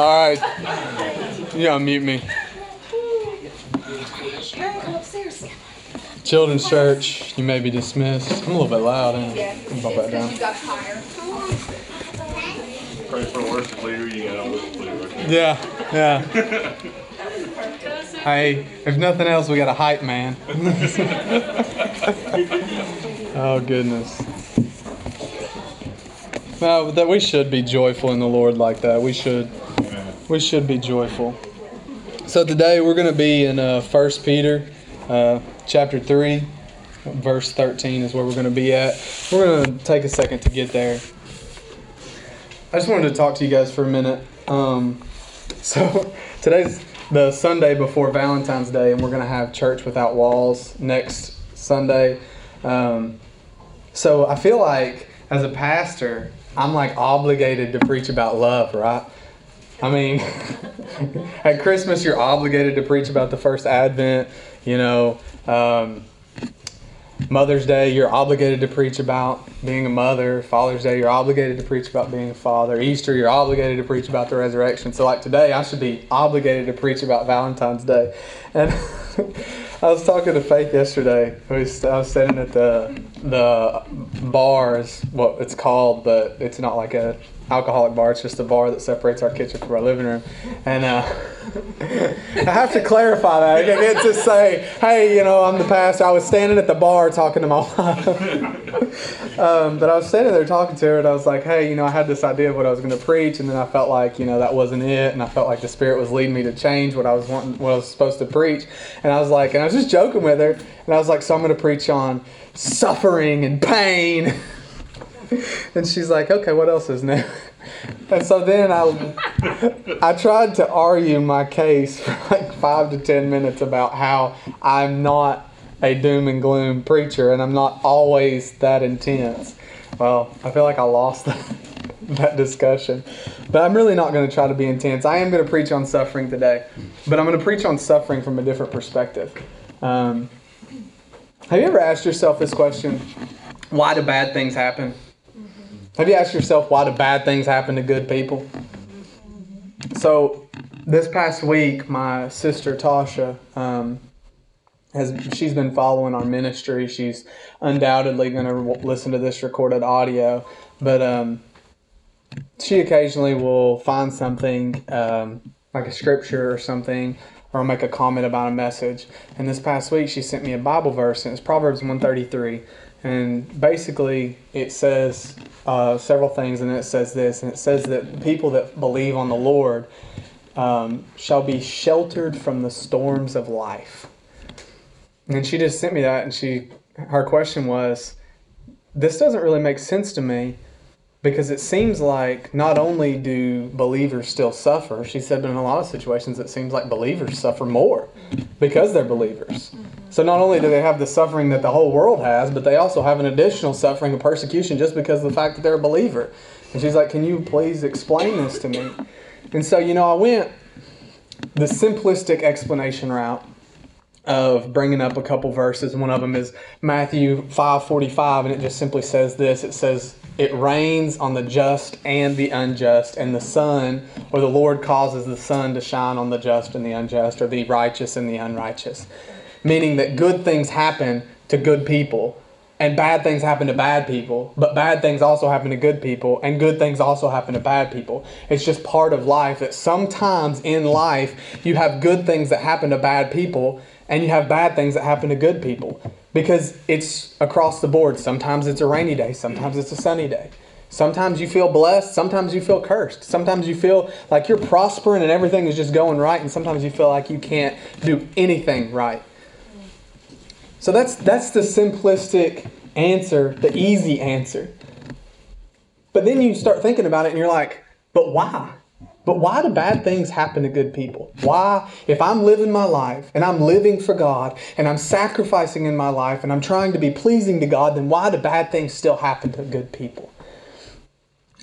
All right. You unmute me. Children's Church, you may be dismissed. I'm a little bit loud. Ain't I? Bump that down. Pray for worship leader, you got a worship leader. Yeah, yeah. Hey, if nothing else, we got a hype man. oh goodness. No, that we should be joyful in the Lord like that. We should. We should be joyful. So today we're going to be in uh, 1 Peter uh, chapter 3, verse 13 is where we're going to be at. We're going to take a second to get there. I just wanted to talk to you guys for a minute. Um, so today's the Sunday before Valentine's Day, and we're going to have church without walls next Sunday. Um, so I feel like as a pastor, I'm like obligated to preach about love, right? I mean, at Christmas, you're obligated to preach about the first Advent. You know, um, Mother's Day, you're obligated to preach about being a mother. Father's Day, you're obligated to preach about being a father. Easter, you're obligated to preach about the resurrection. So, like today, I should be obligated to preach about Valentine's Day. And I was talking to Faith yesterday. I was, I was sitting at the the bar, is what it's called, but it's not like a alcoholic bar. It's just a bar that separates our kitchen from our living room. And uh, I have to clarify that. I get to say, hey, you know, I'm the pastor. I was standing at the bar talking to my wife. um, but I was standing there talking to her, and I was like, hey, you know, I had this idea of what I was going to preach, and then I felt like, you know, that wasn't it, and I felt like the Spirit was leading me to change what I was wanting, what I was supposed to preach. And I was like, and I was just joking with her, and I was like, so I'm going to preach on suffering and pain. and she's like, okay, what else is new? And so then I, I tried to argue my case for like five to ten minutes about how I'm not a doom and gloom preacher and I'm not always that intense. Well, I feel like I lost that, that discussion. But I'm really not going to try to be intense. I am going to preach on suffering today, but I'm going to preach on suffering from a different perspective. Um, have you ever asked yourself this question? Why do bad things happen? Have you asked yourself why do bad things happen to good people? So, this past week, my sister Tasha um, has she's been following our ministry. She's undoubtedly going to listen to this recorded audio, but um, she occasionally will find something um, like a scripture or something or make a comment about a message. And this past week, she sent me a Bible verse, and it's Proverbs 133. And basically, it says uh, several things, and it says this, and it says that people that believe on the Lord um, shall be sheltered from the storms of life. And she just sent me that, and she her question was, "This doesn't really make sense to me." because it seems like not only do believers still suffer, she said but in a lot of situations it seems like believers suffer more because they're believers. So not only do they have the suffering that the whole world has, but they also have an additional suffering of persecution just because of the fact that they're a believer. And she's like, Can you please explain this to me? And so, you know, I went the simplistic explanation route of bringing up a couple verses. One of them is Matthew 5:45 and it just simply says this. It says it rains on the just and the unjust, and the sun, or the Lord causes the sun to shine on the just and the unjust, or the righteous and the unrighteous. Meaning that good things happen to good people, and bad things happen to bad people, but bad things also happen to good people, and good things also happen to bad people. It's just part of life that sometimes in life you have good things that happen to bad people, and you have bad things that happen to good people because it's across the board. Sometimes it's a rainy day, sometimes it's a sunny day. Sometimes you feel blessed, sometimes you feel cursed. Sometimes you feel like you're prospering and everything is just going right, and sometimes you feel like you can't do anything right. So that's that's the simplistic answer, the easy answer. But then you start thinking about it and you're like, but why? But why do bad things happen to good people? Why, if I'm living my life and I'm living for God and I'm sacrificing in my life and I'm trying to be pleasing to God, then why do bad things still happen to good people?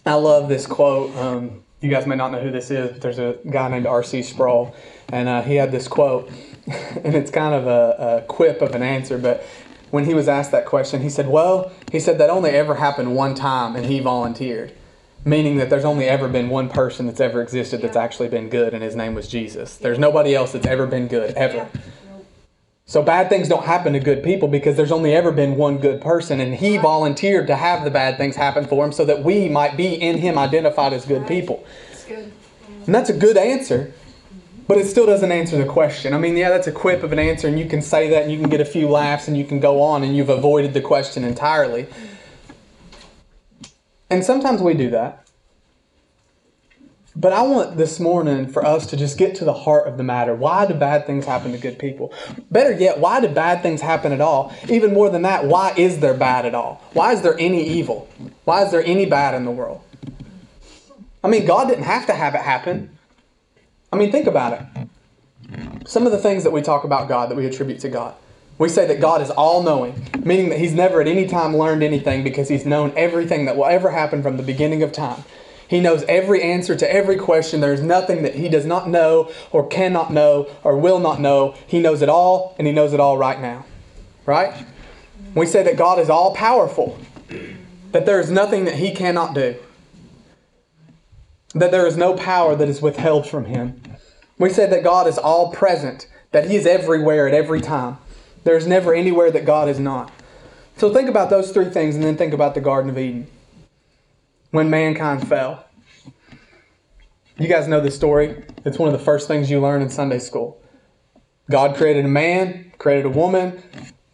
I love this quote. Um, you guys may not know who this is, but there's a guy named R.C. Sproul, and uh, he had this quote, and it's kind of a, a quip of an answer, but when he was asked that question, he said, Well, he said that only ever happened one time, and he volunteered meaning that there's only ever been one person that's ever existed that's actually been good, and his name was Jesus. There's nobody else that's ever been good, ever. So bad things don't happen to good people because there's only ever been one good person, and he volunteered to have the bad things happen for him so that we might be in him identified as good people. And that's a good answer, but it still doesn't answer the question. I mean, yeah, that's a quip of an answer, and you can say that and you can get a few laughs and you can go on and you've avoided the question entirely. And sometimes we do that. But I want this morning for us to just get to the heart of the matter. Why do bad things happen to good people? Better yet, why do bad things happen at all? Even more than that, why is there bad at all? Why is there any evil? Why is there any bad in the world? I mean, God didn't have to have it happen. I mean, think about it. Some of the things that we talk about God, that we attribute to God. We say that God is all knowing, meaning that He's never at any time learned anything because He's known everything that will ever happen from the beginning of time. He knows every answer to every question. There's nothing that he does not know or cannot know or will not know. He knows it all and he knows it all right now. Right? We say that God is all powerful, that there is nothing that he cannot do, that there is no power that is withheld from him. We say that God is all present, that he is everywhere at every time. There's never anywhere that God is not. So think about those three things and then think about the Garden of Eden when mankind fell. You guys know the story. It's one of the first things you learn in Sunday school. God created a man, created a woman,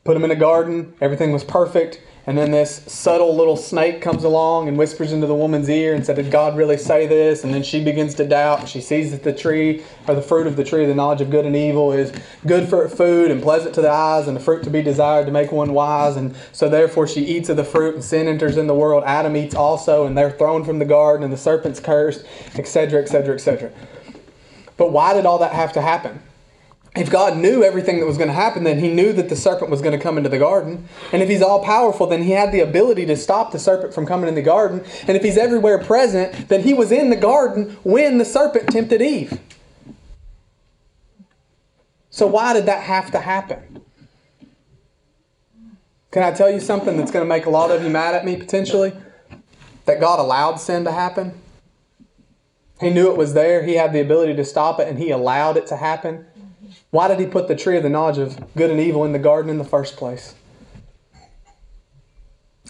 put them in a garden, everything was perfect. And then this subtle little snake comes along and whispers into the woman's ear and said, Did God really say this? And then she begins to doubt. And she sees that the tree, or the fruit of the tree, the knowledge of good and evil, is good for food and pleasant to the eyes, and the fruit to be desired to make one wise. And so therefore she eats of the fruit, and sin enters in the world. Adam eats also, and they're thrown from the garden, and the serpent's cursed, etc., etc., etc. But why did all that have to happen? If God knew everything that was going to happen, then he knew that the serpent was going to come into the garden. And if he's all powerful, then he had the ability to stop the serpent from coming in the garden. And if he's everywhere present, then he was in the garden when the serpent tempted Eve. So why did that have to happen? Can I tell you something that's going to make a lot of you mad at me potentially? That God allowed sin to happen. He knew it was there. He had the ability to stop it, and he allowed it to happen. Why did he put the tree of the knowledge of good and evil in the garden in the first place?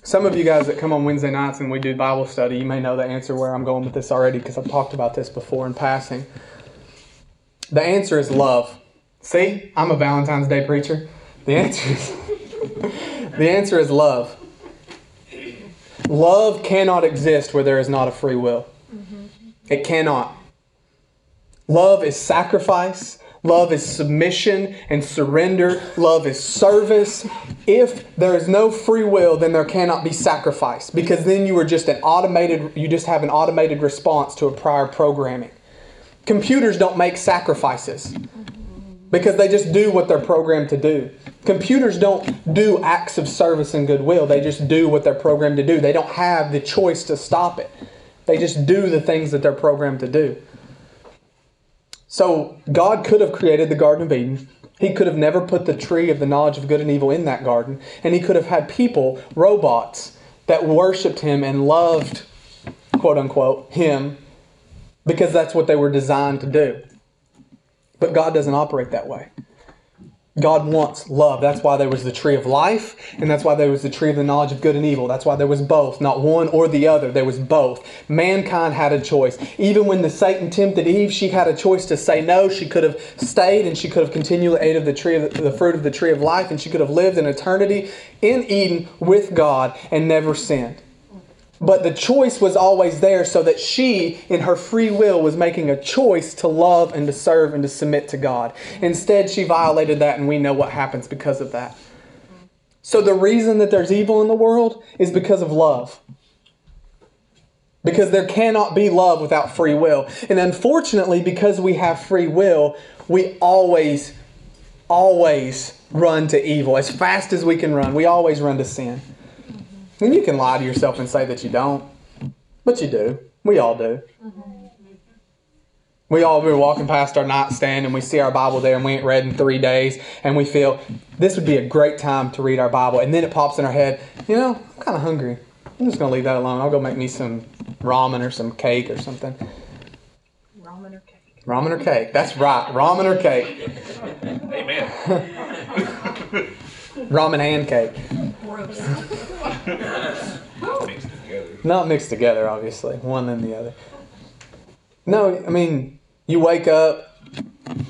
Some of you guys that come on Wednesday nights and we do Bible study, you may know the answer where I'm going with this already because I've talked about this before in passing. The answer is love. See, I'm a Valentine's Day preacher. The answer is the answer is love. Love cannot exist where there is not a free will. Mm-hmm. It cannot. Love is sacrifice. Love is submission and surrender. Love is service. If there is no free will, then there cannot be sacrifice because then you are just an automated, you just have an automated response to a prior programming. Computers don't make sacrifices because they just do what they're programmed to do. Computers don't do acts of service and goodwill, they just do what they're programmed to do. They don't have the choice to stop it, they just do the things that they're programmed to do. So God could have created the Garden of Eden. He could have never put the tree of the knowledge of good and evil in that garden. And he could have had people, robots, that worshiped him and loved, quote unquote, him because that's what they were designed to do. But God doesn't operate that way. God wants love. That's why there was the tree of life, and that's why there was the tree of the knowledge of good and evil. That's why there was both, not one or the other. There was both. Mankind had a choice. Even when the Satan tempted Eve, she had a choice to say no. She could have stayed and she could have continually ate of the tree of the, the fruit of the tree of life, and she could have lived in eternity in Eden with God and never sinned. But the choice was always there so that she, in her free will, was making a choice to love and to serve and to submit to God. Instead, she violated that, and we know what happens because of that. So, the reason that there's evil in the world is because of love. Because there cannot be love without free will. And unfortunately, because we have free will, we always, always run to evil. As fast as we can run, we always run to sin. And you can lie to yourself and say that you don't, but you do. We all do. We all we're walking past our nightstand and we see our Bible there and we ain't read in three days and we feel this would be a great time to read our Bible and then it pops in our head, you know, I'm kind of hungry. I'm just gonna leave that alone. I'll go make me some ramen or some cake or something. Ramen or cake? Ramen or cake. That's right. Ramen or cake. Amen. Ramen and cake. Gross. Mixed together. Not mixed together, obviously. One and the other. No, I mean, you wake up,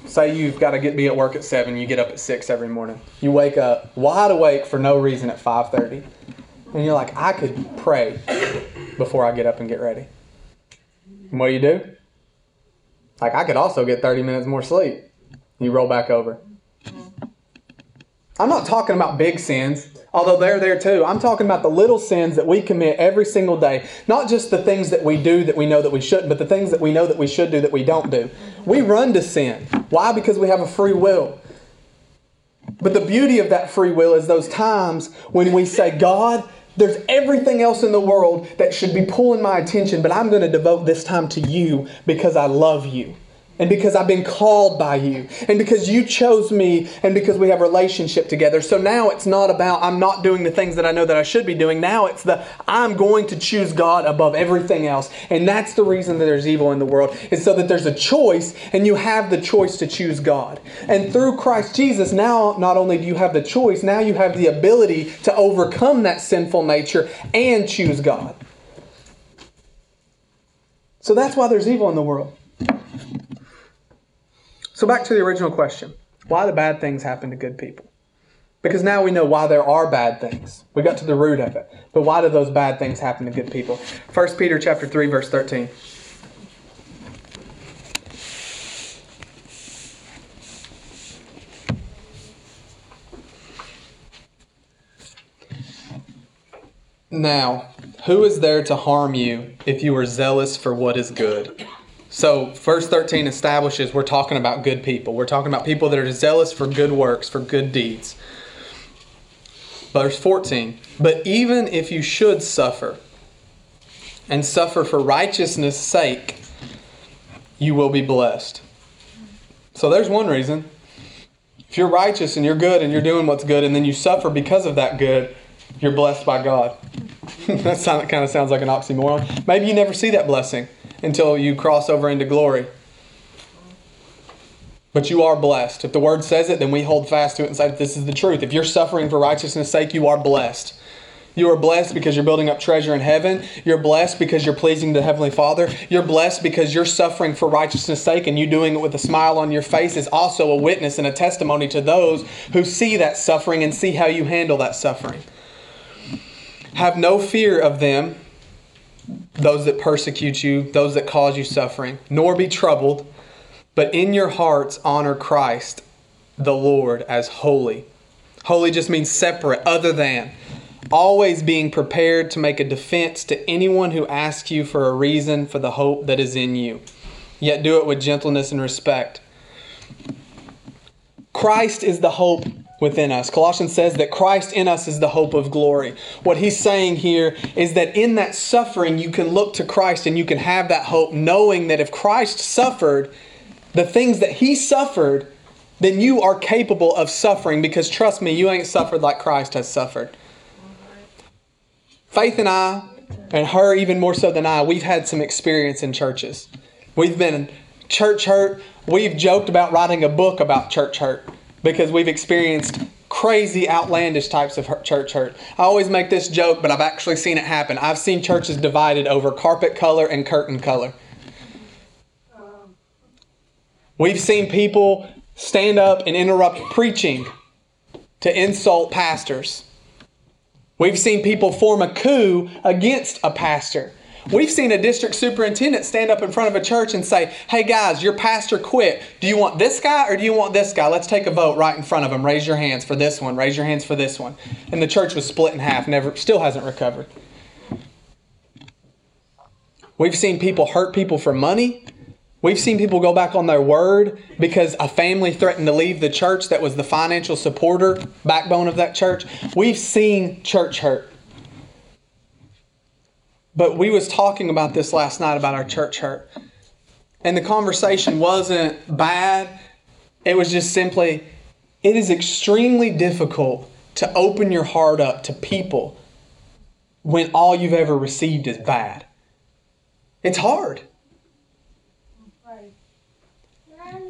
say you've got to get be at work at 7, you get up at 6 every morning. You wake up wide awake for no reason at 5:30. And you're like, I could pray before I get up and get ready. And what do you do? Like I could also get 30 minutes more sleep. You roll back over. I'm not talking about big sins, although they're there too. I'm talking about the little sins that we commit every single day. Not just the things that we do that we know that we shouldn't, but the things that we know that we should do that we don't do. We run to sin. Why? Because we have a free will. But the beauty of that free will is those times when we say, God, there's everything else in the world that should be pulling my attention, but I'm going to devote this time to you because I love you. And because I've been called by you, and because you chose me, and because we have relationship together. So now it's not about I'm not doing the things that I know that I should be doing. Now it's the I'm going to choose God above everything else. And that's the reason that there's evil in the world, is so that there's a choice, and you have the choice to choose God. And through Christ Jesus, now not only do you have the choice, now you have the ability to overcome that sinful nature and choose God. So that's why there's evil in the world. So back to the original question. Why do bad things happen to good people? Because now we know why there are bad things. We got to the root of it. But why do those bad things happen to good people? 1 Peter chapter 3 verse 13. Now, who is there to harm you if you are zealous for what is good? So, verse 13 establishes we're talking about good people. We're talking about people that are zealous for good works, for good deeds. Verse 14, but even if you should suffer, and suffer for righteousness' sake, you will be blessed. So, there's one reason. If you're righteous and you're good and you're doing what's good, and then you suffer because of that good, you're blessed by God. that kind of sounds like an oxymoron. Maybe you never see that blessing until you cross over into glory. But you are blessed. If the word says it, then we hold fast to it and say this is the truth. If you're suffering for righteousness' sake, you are blessed. You are blessed because you're building up treasure in heaven. You're blessed because you're pleasing the Heavenly Father. You're blessed because you're suffering for righteousness' sake and you doing it with a smile on your face is also a witness and a testimony to those who see that suffering and see how you handle that suffering. Have no fear of them, those that persecute you, those that cause you suffering, nor be troubled, but in your hearts honor Christ, the Lord, as holy. Holy just means separate, other than. Always being prepared to make a defense to anyone who asks you for a reason for the hope that is in you. Yet do it with gentleness and respect. Christ is the hope within us. Colossians says that Christ in us is the hope of glory. What he's saying here is that in that suffering, you can look to Christ and you can have that hope, knowing that if Christ suffered the things that he suffered, then you are capable of suffering because trust me, you ain't suffered like Christ has suffered. Faith and I, and her even more so than I, we've had some experience in churches. We've been church hurt. We've joked about writing a book about church hurt because we've experienced crazy, outlandish types of church hurt. I always make this joke, but I've actually seen it happen. I've seen churches divided over carpet color and curtain color. We've seen people stand up and interrupt preaching to insult pastors. We've seen people form a coup against a pastor. We've seen a district superintendent stand up in front of a church and say, Hey guys, your pastor quit. Do you want this guy or do you want this guy? Let's take a vote right in front of him. Raise your hands for this one. Raise your hands for this one. And the church was split in half, never still hasn't recovered. We've seen people hurt people for money. We've seen people go back on their word because a family threatened to leave the church that was the financial supporter, backbone of that church. We've seen church hurt. But we was talking about this last night about our church hurt. And the conversation wasn't bad. It was just simply it is extremely difficult to open your heart up to people when all you've ever received is bad. It's hard.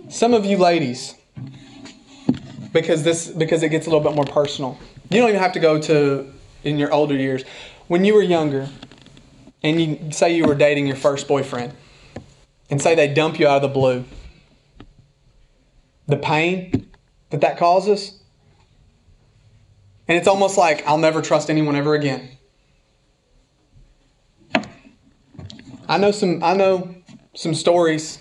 Some of you ladies, because this because it gets a little bit more personal. You don't even have to go to in your older years. When you were younger, and you say you were dating your first boyfriend, and say they dump you out of the blue, the pain that that causes, and it's almost like I'll never trust anyone ever again. I know some I know some stories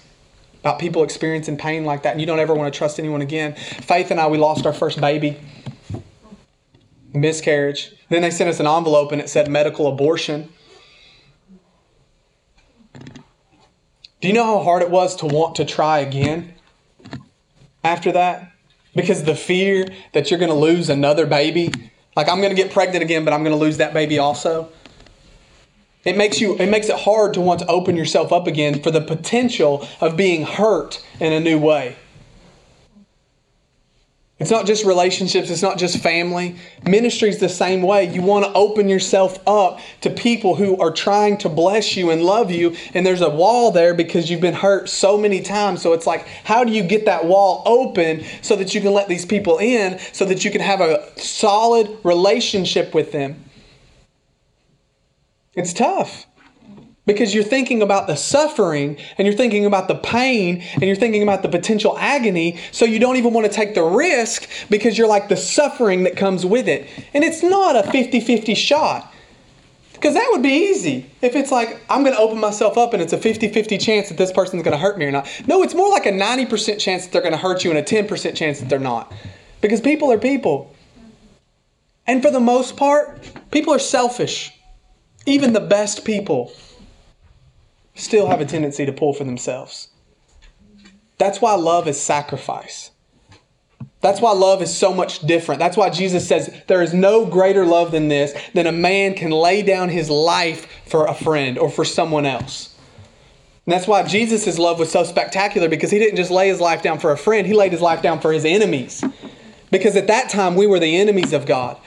about people experiencing pain like that, and you don't ever want to trust anyone again. Faith and I, we lost our first baby, miscarriage. Then they sent us an envelope and it said medical abortion. Do you know how hard it was to want to try again after that? Because the fear that you're going to lose another baby, like I'm going to get pregnant again, but I'm going to lose that baby also. It makes you it makes it hard to want to open yourself up again for the potential of being hurt in a new way. It's not just relationships, it's not just family. Ministry is the same way. You want to open yourself up to people who are trying to bless you and love you, and there's a wall there because you've been hurt so many times. So it's like, how do you get that wall open so that you can let these people in, so that you can have a solid relationship with them? It's tough because you're thinking about the suffering and you're thinking about the pain and you're thinking about the potential agony, so you don't even want to take the risk because you're like the suffering that comes with it. And it's not a 50 50 shot. Because that would be easy. If it's like, I'm going to open myself up and it's a 50 50 chance that this person's going to hurt me or not. No, it's more like a 90% chance that they're going to hurt you and a 10% chance that they're not. Because people are people. And for the most part, people are selfish. Even the best people still have a tendency to pull for themselves. That's why love is sacrifice. That's why love is so much different. That's why Jesus says there is no greater love than this, than a man can lay down his life for a friend or for someone else. And that's why Jesus' love was so spectacular because he didn't just lay his life down for a friend, he laid his life down for his enemies. Because at that time, we were the enemies of God.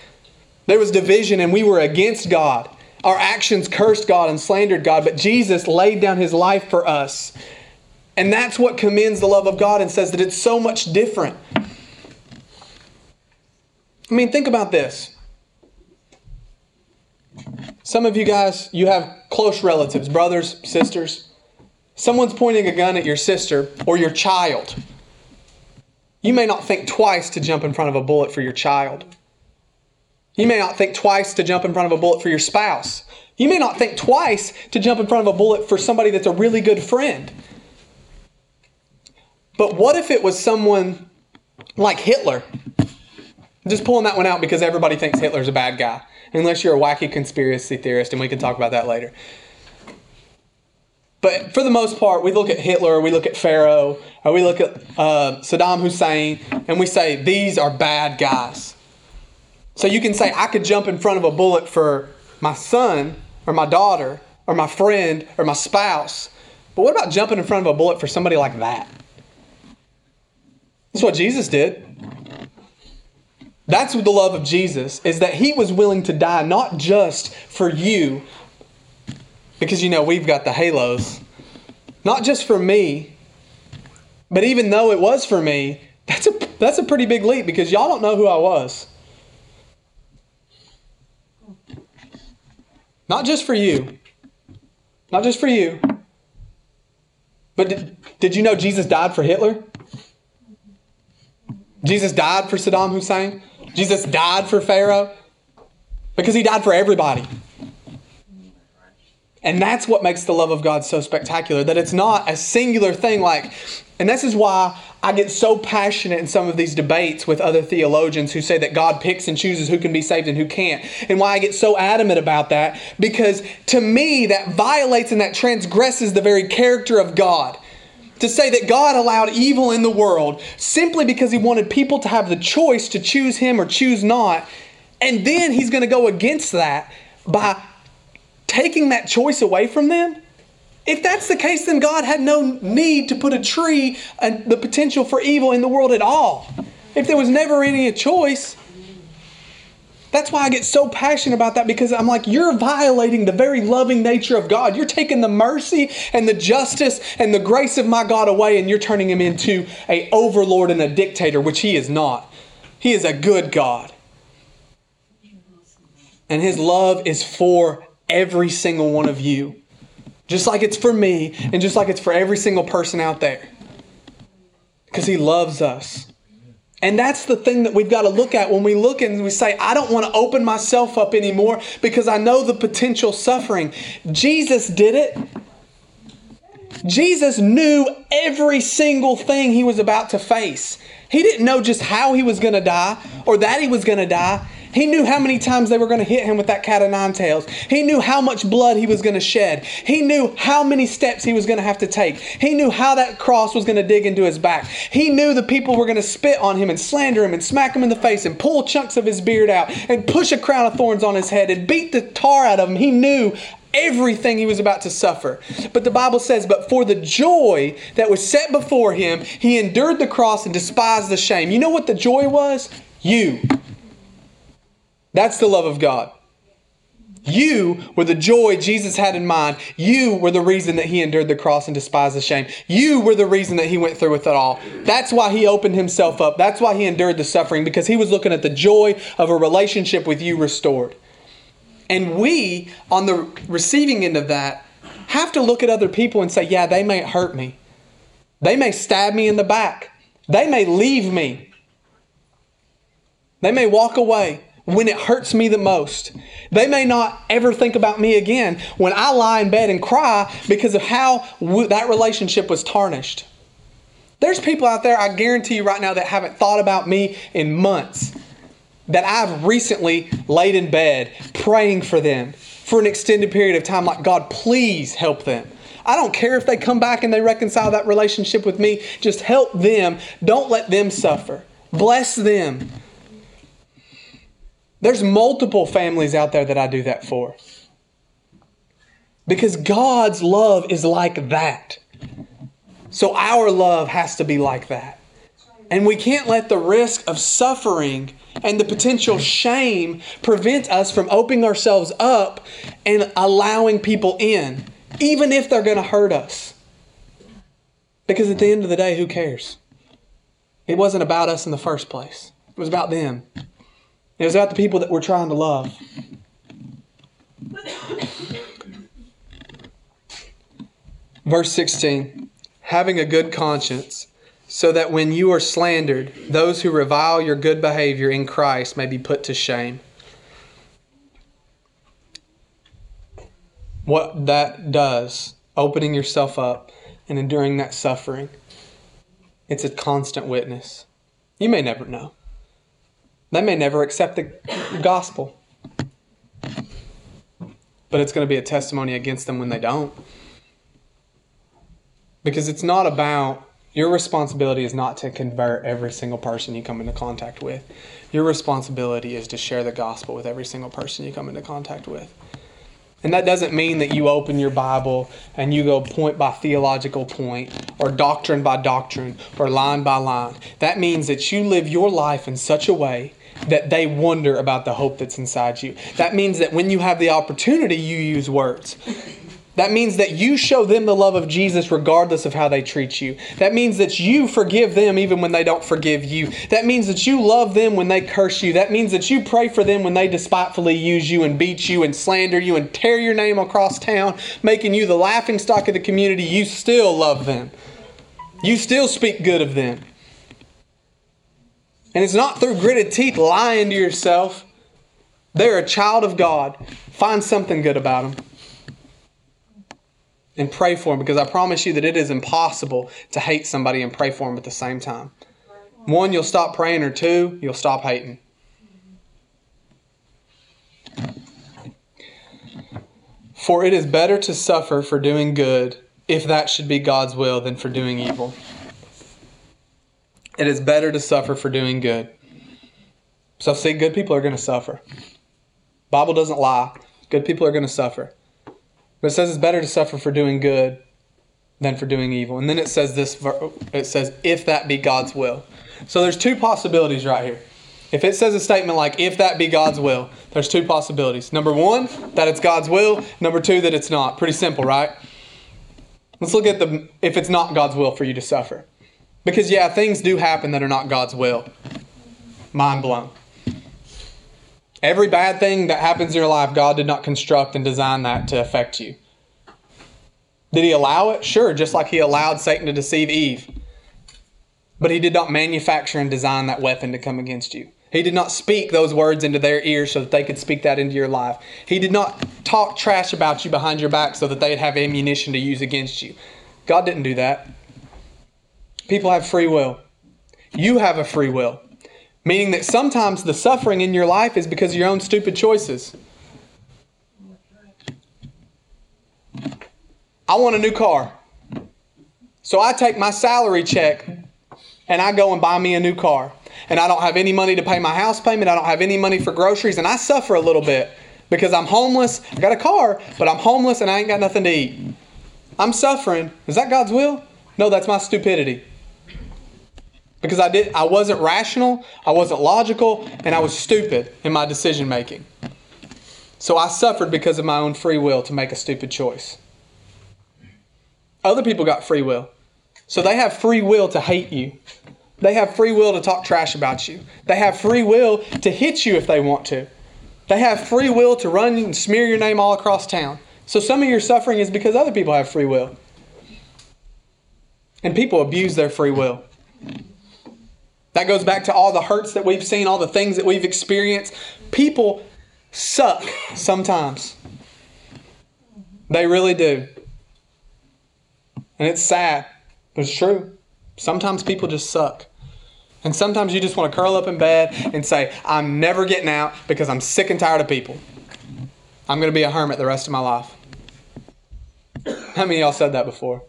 There was division and we were against God. Our actions cursed God and slandered God, but Jesus laid down his life for us. And that's what commends the love of God and says that it's so much different. I mean, think about this. Some of you guys, you have close relatives, brothers, sisters. Someone's pointing a gun at your sister or your child. You may not think twice to jump in front of a bullet for your child. You may not think twice to jump in front of a bullet for your spouse. You may not think twice to jump in front of a bullet for somebody that's a really good friend. But what if it was someone like Hitler? Just pulling that one out because everybody thinks Hitler's a bad guy, unless you're a wacky conspiracy theorist, and we can talk about that later. But for the most part, we look at Hitler, we look at Pharaoh, or we look at uh, Saddam Hussein, and we say, these are bad guys. So you can say, I could jump in front of a bullet for my son, or my daughter, or my friend, or my spouse. But what about jumping in front of a bullet for somebody like that? That's what Jesus did. That's the love of Jesus, is that he was willing to die not just for you, because you know we've got the halos, not just for me, but even though it was for me, that's a, that's a pretty big leap because y'all don't know who I was. Not just for you, not just for you, but did, did you know Jesus died for Hitler? Jesus died for Saddam Hussein? Jesus died for Pharaoh? Because he died for everybody. And that's what makes the love of God so spectacular that it's not a singular thing like and this is why I get so passionate in some of these debates with other theologians who say that God picks and chooses who can be saved and who can't. And why I get so adamant about that because to me that violates and that transgresses the very character of God. To say that God allowed evil in the world simply because he wanted people to have the choice to choose him or choose not. And then he's going to go against that by taking that choice away from them? If that's the case, then God had no need to put a tree and the potential for evil in the world at all. If there was never any choice, That's why I get so passionate about that because I'm like, you're violating the very loving nature of God. You're taking the mercy and the justice and the grace of my God away and you're turning him into a overlord and a dictator, which he is not. He is a good God. And his love is for every single one of you. Just like it's for me and just like it's for every single person out there. Because he loves us. And that's the thing that we've got to look at when we look and we say, I don't want to open myself up anymore because I know the potential suffering. Jesus did it. Jesus knew every single thing he was about to face. He didn't know just how he was going to die or that he was going to die. He knew how many times they were going to hit him with that cat of nine tails. He knew how much blood he was going to shed. He knew how many steps he was going to have to take. He knew how that cross was going to dig into his back. He knew the people were going to spit on him and slander him and smack him in the face and pull chunks of his beard out and push a crown of thorns on his head and beat the tar out of him. He knew everything he was about to suffer. But the Bible says, But for the joy that was set before him, he endured the cross and despised the shame. You know what the joy was? You. That's the love of God. You were the joy Jesus had in mind. You were the reason that he endured the cross and despised the shame. You were the reason that he went through with it all. That's why he opened himself up. That's why he endured the suffering because he was looking at the joy of a relationship with you restored. And we, on the receiving end of that, have to look at other people and say, yeah, they may hurt me. They may stab me in the back. They may leave me. They may walk away when it hurts me the most. They may not ever think about me again when I lie in bed and cry because of how that relationship was tarnished. There's people out there, I guarantee you right now, that haven't thought about me in months. That I've recently laid in bed praying for them for an extended period of time, like, God, please help them. I don't care if they come back and they reconcile that relationship with me. Just help them. Don't let them suffer. Bless them. There's multiple families out there that I do that for. Because God's love is like that. So our love has to be like that. And we can't let the risk of suffering and the potential shame prevent us from opening ourselves up and allowing people in, even if they're going to hurt us. Because at the end of the day, who cares? It wasn't about us in the first place, it was about them. It was the people that we're trying to love. Verse 16 Having a good conscience, so that when you are slandered, those who revile your good behavior in Christ may be put to shame. What that does, opening yourself up and enduring that suffering, it's a constant witness. You may never know. They may never accept the gospel. But it's going to be a testimony against them when they don't. Because it's not about, your responsibility is not to convert every single person you come into contact with. Your responsibility is to share the gospel with every single person you come into contact with. And that doesn't mean that you open your Bible and you go point by theological point or doctrine by doctrine or line by line. That means that you live your life in such a way that they wonder about the hope that's inside you. That means that when you have the opportunity, you use words. That means that you show them the love of Jesus regardless of how they treat you. That means that you forgive them even when they don't forgive you. That means that you love them when they curse you. That means that you pray for them when they despitefully use you and beat you and slander you and tear your name across town, making you the laughing stock of the community. You still love them. You still speak good of them. And it's not through gritted teeth lying to yourself. They're a child of God. Find something good about them and pray for them because I promise you that it is impossible to hate somebody and pray for them at the same time. One, you'll stop praying, or two, you'll stop hating. For it is better to suffer for doing good, if that should be God's will, than for doing evil. It is better to suffer for doing good. So see, good people are going to suffer. Bible doesn't lie. Good people are going to suffer. But it says it's better to suffer for doing good than for doing evil. And then it says this it says if that be God's will. So there's two possibilities right here. If it says a statement like, if that be God's will, there's two possibilities. Number one, that it's God's will. Number two, that it's not. Pretty simple, right? Let's look at the if it's not God's will for you to suffer. Because, yeah, things do happen that are not God's will. Mind blown. Every bad thing that happens in your life, God did not construct and design that to affect you. Did He allow it? Sure, just like He allowed Satan to deceive Eve. But He did not manufacture and design that weapon to come against you. He did not speak those words into their ears so that they could speak that into your life. He did not talk trash about you behind your back so that they'd have ammunition to use against you. God didn't do that. People have free will. You have a free will, meaning that sometimes the suffering in your life is because of your own stupid choices. I want a new car. So I take my salary check and I go and buy me a new car. And I don't have any money to pay my house payment. I don't have any money for groceries. And I suffer a little bit because I'm homeless. I got a car, but I'm homeless and I ain't got nothing to eat. I'm suffering. Is that God's will? No, that's my stupidity. Because I did I wasn't rational, I wasn't logical, and I was stupid in my decision making. So I suffered because of my own free will to make a stupid choice. Other people got free will. So they have free will to hate you. They have free will to talk trash about you. They have free will to hit you if they want to. They have free will to run and smear your name all across town. So some of your suffering is because other people have free will. And people abuse their free will. That goes back to all the hurts that we've seen, all the things that we've experienced. People suck sometimes. They really do. And it's sad, but it's true. Sometimes people just suck. And sometimes you just want to curl up in bed and say, I'm never getting out because I'm sick and tired of people. I'm going to be a hermit the rest of my life. How many of y'all said that before?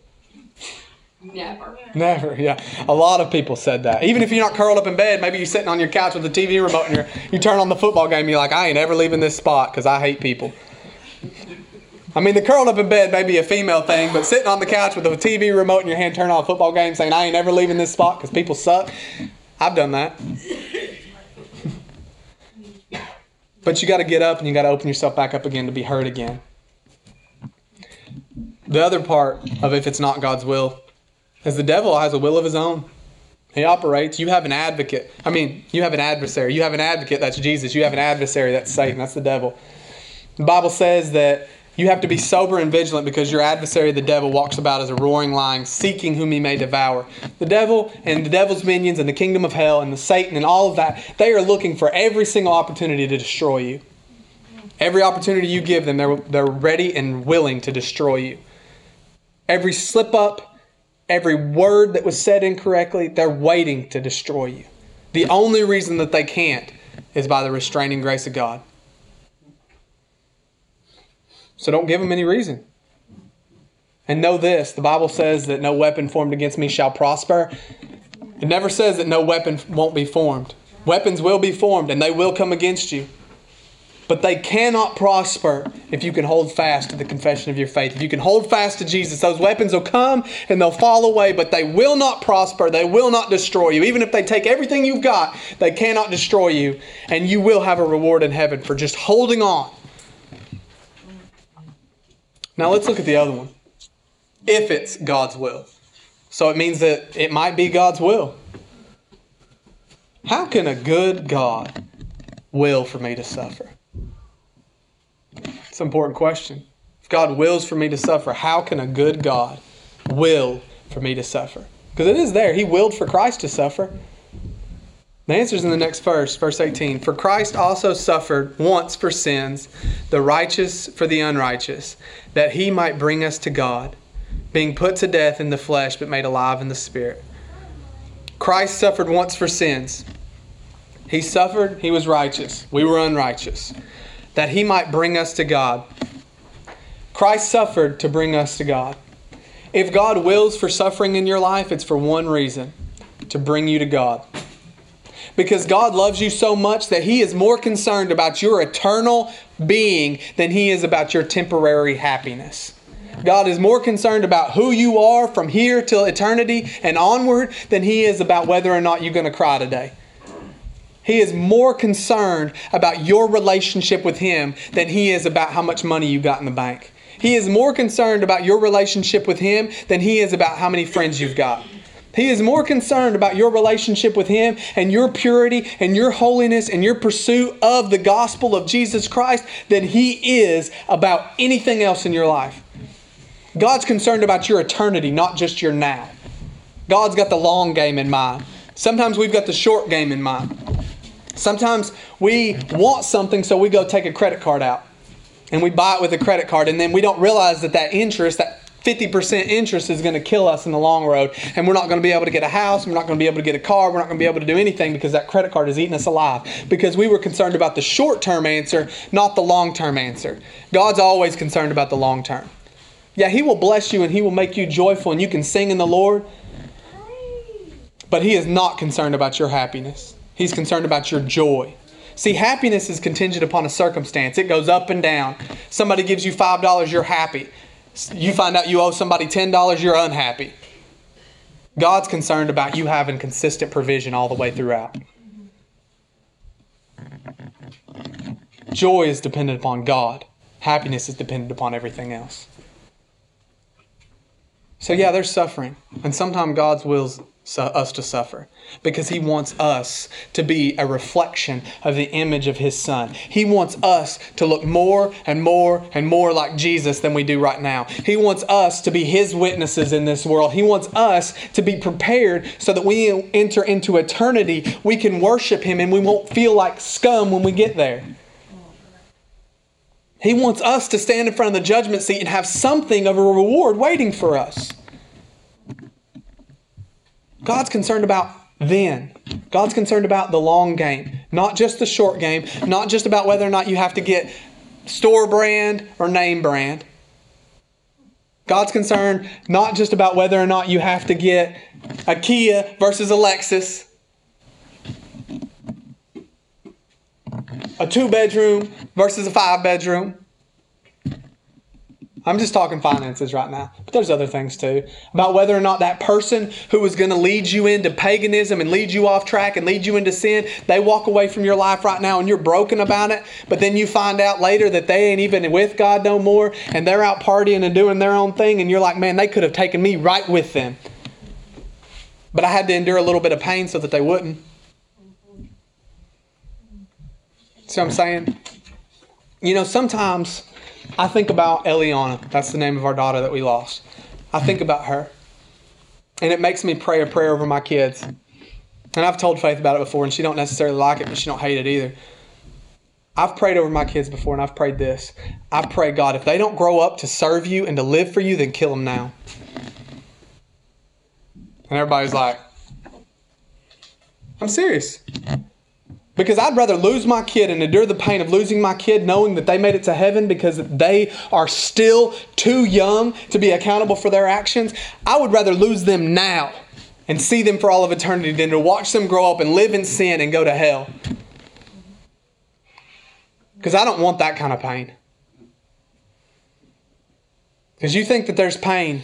Never. Never, yeah. A lot of people said that. Even if you're not curled up in bed, maybe you're sitting on your couch with the TV remote and you turn on the football game you're like, I ain't ever leaving this spot because I hate people. I mean, the curled up in bed may be a female thing, but sitting on the couch with a TV remote in your hand, turning on a football game, saying, I ain't ever leaving this spot because people suck. I've done that. but you got to get up and you got to open yourself back up again to be heard again. The other part of if it's not God's will is the devil has a will of his own. He operates. You have an advocate. I mean, you have an adversary. You have an advocate, that's Jesus. You have an adversary, that's Satan. That's the devil. The Bible says that you have to be sober and vigilant because your adversary, the devil, walks about as a roaring lion, seeking whom he may devour. The devil and the devil's minions and the kingdom of hell and the Satan and all of that, they are looking for every single opportunity to destroy you. Every opportunity you give them, they're, they're ready and willing to destroy you. Every slip up, every word that was said incorrectly, they're waiting to destroy you. The only reason that they can't is by the restraining grace of God. So don't give them any reason. And know this the Bible says that no weapon formed against me shall prosper. It never says that no weapon won't be formed. Weapons will be formed and they will come against you. But they cannot prosper if you can hold fast to the confession of your faith. If you can hold fast to Jesus, those weapons will come and they'll fall away, but they will not prosper. They will not destroy you. Even if they take everything you've got, they cannot destroy you. And you will have a reward in heaven for just holding on. Now let's look at the other one. If it's God's will. So it means that it might be God's will. How can a good God will for me to suffer? It's an important question. If God wills for me to suffer, how can a good God will for me to suffer? Because it is there. He willed for Christ to suffer. The answer is in the next verse, verse 18. For Christ also suffered once for sins, the righteous for the unrighteous, that he might bring us to God, being put to death in the flesh, but made alive in the spirit. Christ suffered once for sins. He suffered, he was righteous. We were unrighteous. That he might bring us to God. Christ suffered to bring us to God. If God wills for suffering in your life, it's for one reason to bring you to God because God loves you so much that He is more concerned about your eternal being than He is about your temporary happiness. God is more concerned about who you are from here till eternity and onward than He is about whether or not you're going to cry today. He is more concerned about your relationship with Him than He is about how much money you got in the bank. He is more concerned about your relationship with Him than He is about how many friends you've got. He is more concerned about your relationship with Him and your purity and your holiness and your pursuit of the gospel of Jesus Christ than He is about anything else in your life. God's concerned about your eternity, not just your now. God's got the long game in mind. Sometimes we've got the short game in mind. Sometimes we want something, so we go take a credit card out and we buy it with a credit card, and then we don't realize that that interest, that 50% interest is going to kill us in the long road. And we're not going to be able to get a house. We're not going to be able to get a car. We're not going to be able to do anything because that credit card is eating us alive. Because we were concerned about the short term answer, not the long term answer. God's always concerned about the long term. Yeah, He will bless you and He will make you joyful and you can sing in the Lord. But He is not concerned about your happiness, He's concerned about your joy. See, happiness is contingent upon a circumstance. It goes up and down. Somebody gives you $5, you're happy. You find out you owe somebody $10, you're unhappy. God's concerned about you having consistent provision all the way throughout. Joy is dependent upon God, happiness is dependent upon everything else. So, yeah, there's suffering, and sometimes God's wills us to suffer because he wants us to be a reflection of the image of his son. He wants us to look more and more and more like Jesus than we do right now. He wants us to be his witnesses in this world. He wants us to be prepared so that we enter into eternity, we can worship him and we won't feel like scum when we get there. He wants us to stand in front of the judgment seat and have something of a reward waiting for us. God's concerned about then. God's concerned about the long game, not just the short game, not just about whether or not you have to get store brand or name brand. God's concerned not just about whether or not you have to get a Kia versus a Lexus, a two bedroom versus a five bedroom. I'm just talking finances right now, but there's other things too. About whether or not that person who was going to lead you into paganism and lead you off track and lead you into sin, they walk away from your life right now and you're broken about it, but then you find out later that they ain't even with God no more and they're out partying and doing their own thing and you're like, man, they could have taken me right with them. But I had to endure a little bit of pain so that they wouldn't. See what I'm saying? You know, sometimes I think about Eliana. That's the name of our daughter that we lost. I think about her. And it makes me pray a prayer over my kids. And I've told Faith about it before, and she don't necessarily like it, but she don't hate it either. I've prayed over my kids before, and I've prayed this. I pray, God, if they don't grow up to serve you and to live for you, then kill them now. And everybody's like, I'm serious. Because I'd rather lose my kid and endure the pain of losing my kid knowing that they made it to heaven because they are still too young to be accountable for their actions. I would rather lose them now and see them for all of eternity than to watch them grow up and live in sin and go to hell. Because I don't want that kind of pain. Because you think that there's pain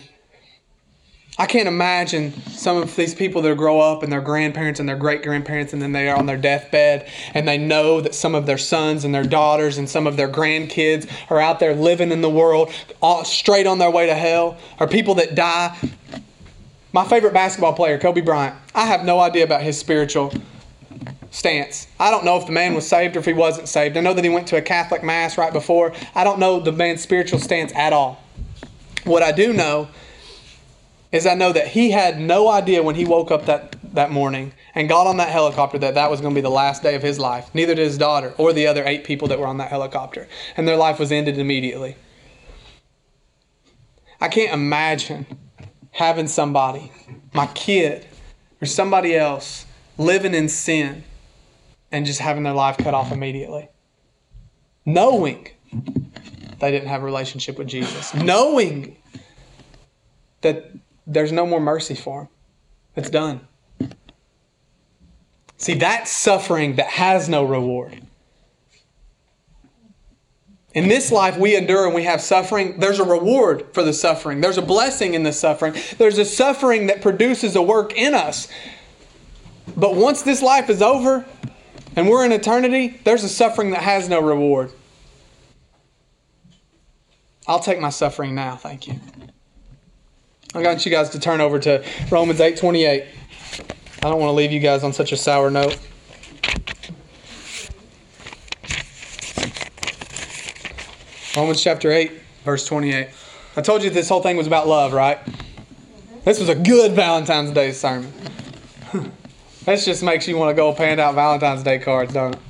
I can't imagine some of these people that grow up and their grandparents and their great grandparents, and then they are on their deathbed and they know that some of their sons and their daughters and some of their grandkids are out there living in the world all, straight on their way to hell, or people that die. My favorite basketball player, Kobe Bryant, I have no idea about his spiritual stance. I don't know if the man was saved or if he wasn't saved. I know that he went to a Catholic mass right before. I don't know the man's spiritual stance at all. What I do know is I know that he had no idea when he woke up that, that morning and got on that helicopter that that was going to be the last day of his life. Neither did his daughter or the other eight people that were on that helicopter. And their life was ended immediately. I can't imagine having somebody, my kid, or somebody else, living in sin and just having their life cut off immediately. Knowing they didn't have a relationship with Jesus. Knowing that there's no more mercy for him. It's done. See, that's suffering that has no reward. In this life, we endure and we have suffering. There's a reward for the suffering. There's a blessing in the suffering. There's a suffering that produces a work in us. But once this life is over, and we're in eternity, there's a suffering that has no reward. I'll take my suffering now, thank you. I want you guys to turn over to Romans 8:28. I don't want to leave you guys on such a sour note. Romans chapter 8, verse 28. I told you this whole thing was about love, right? This was a good Valentine's Day sermon. this just makes you want to go hand out Valentine's Day cards, don't it?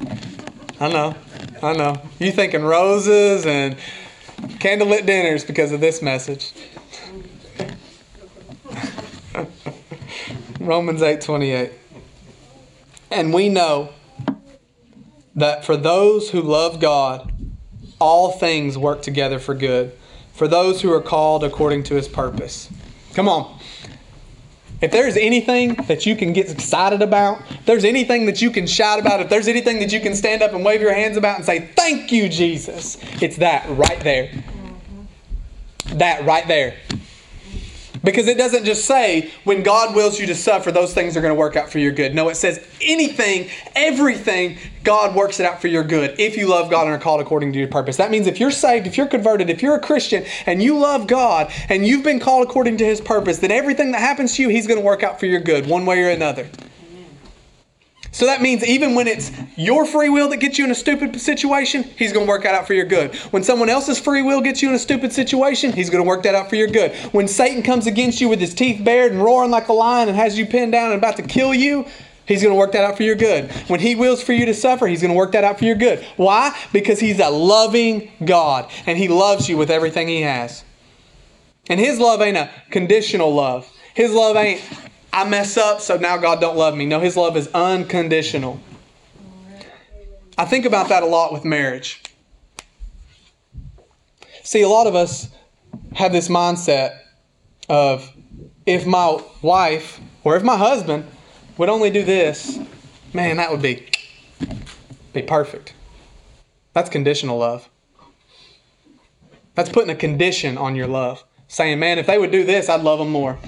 I know. I know. You thinking roses and candlelit dinners because of this message. Romans 8:28. And we know that for those who love God, all things work together for good, for those who are called according to his purpose. Come on. If there's anything that you can get excited about, if there's anything that you can shout about, if there's anything that you can stand up and wave your hands about and say, Thank you, Jesus, it's that right there. That right there. Because it doesn't just say, when God wills you to suffer, those things are going to work out for your good. No, it says anything, everything, God works it out for your good if you love God and are called according to your purpose. That means if you're saved, if you're converted, if you're a Christian and you love God and you've been called according to His purpose, then everything that happens to you, He's going to work out for your good, one way or another. So that means even when it's your free will that gets you in a stupid situation, he's going to work that out for your good. When someone else's free will gets you in a stupid situation, he's going to work that out for your good. When Satan comes against you with his teeth bared and roaring like a lion and has you pinned down and about to kill you, he's going to work that out for your good. When he wills for you to suffer, he's going to work that out for your good. Why? Because he's a loving God and he loves you with everything he has. And his love ain't a conditional love. His love ain't I mess up, so now God don't love me. No, His love is unconditional. I think about that a lot with marriage. See, a lot of us have this mindset of if my wife or if my husband would only do this, man, that would be be perfect. That's conditional love. That's putting a condition on your love. Saying, man, if they would do this, I'd love them more.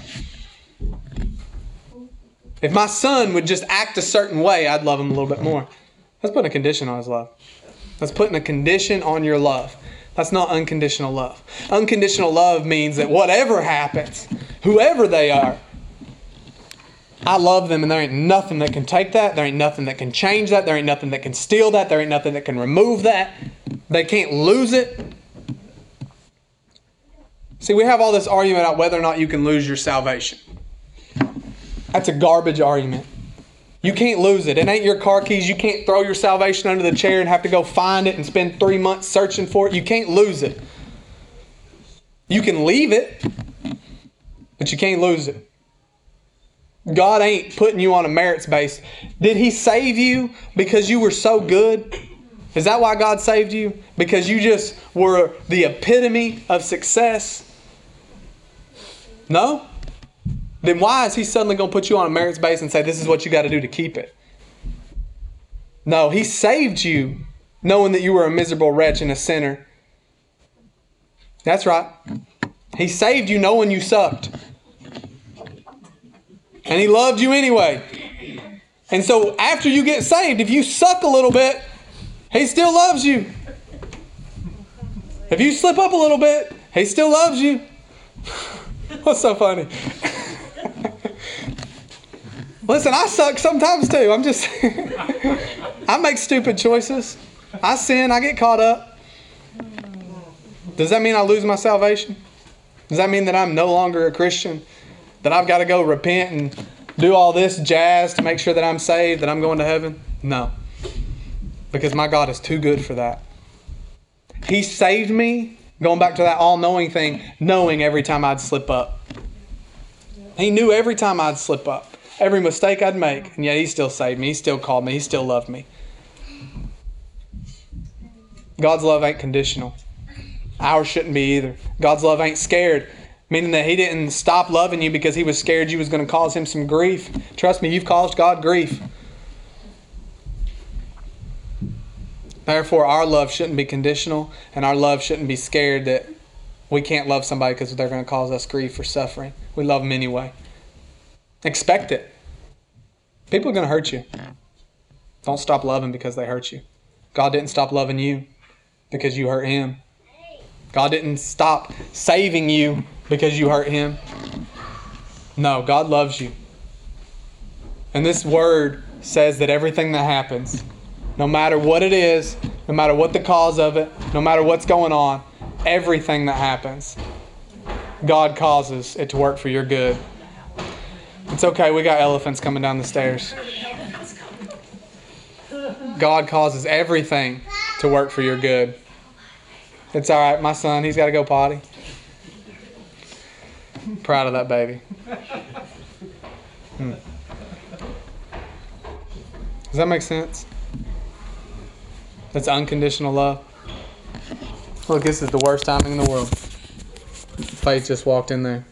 If my son would just act a certain way, I'd love him a little bit more. That's putting a condition on his love. That's putting a condition on your love. That's not unconditional love. Unconditional love means that whatever happens, whoever they are, I love them and there ain't nothing that can take that. There ain't nothing that can change that. There ain't nothing that can steal that. There ain't nothing that can remove that. They can't lose it. See, we have all this argument about whether or not you can lose your salvation. That's a garbage argument. You can't lose it. It ain't your car keys. You can't throw your salvation under the chair and have to go find it and spend three months searching for it. You can't lose it. You can leave it, but you can't lose it. God ain't putting you on a merits base. Did He save you because you were so good? Is that why God saved you? Because you just were the epitome of success? No? Then why is He suddenly going to put you on a merits base and say, this is what you got to do to keep it? No, He saved you knowing that you were a miserable wretch and a sinner. That's right. He saved you knowing you sucked. And He loved you anyway. And so after you get saved, if you suck a little bit, He still loves you. If you slip up a little bit, He still loves you. What's so funny? Listen, I suck sometimes too. I'm just, I make stupid choices. I sin, I get caught up. Does that mean I lose my salvation? Does that mean that I'm no longer a Christian? That I've got to go repent and do all this jazz to make sure that I'm saved, that I'm going to heaven? No. Because my God is too good for that. He saved me, going back to that all knowing thing, knowing every time I'd slip up. He knew every time I'd slip up, every mistake I'd make, and yet He still saved me. He still called me. He still loved me. God's love ain't conditional. Ours shouldn't be either. God's love ain't scared, meaning that He didn't stop loving you because He was scared you was going to cause Him some grief. Trust me, you've caused God grief. Therefore, our love shouldn't be conditional, and our love shouldn't be scared that we can't love somebody because they're going to cause us grief or suffering. We love them anyway. Expect it. People are going to hurt you. Don't stop loving because they hurt you. God didn't stop loving you because you hurt Him. God didn't stop saving you because you hurt Him. No, God loves you. And this word says that everything that happens, no matter what it is, no matter what the cause of it, no matter what's going on, everything that happens, God causes it to work for your good. It's okay, we got elephants coming down the stairs. God causes everything to work for your good. It's all right, my son, he's got to go potty. Proud of that baby. Hmm. Does that make sense? That's unconditional love. Look, this is the worst timing in the world. Faith just walked in there.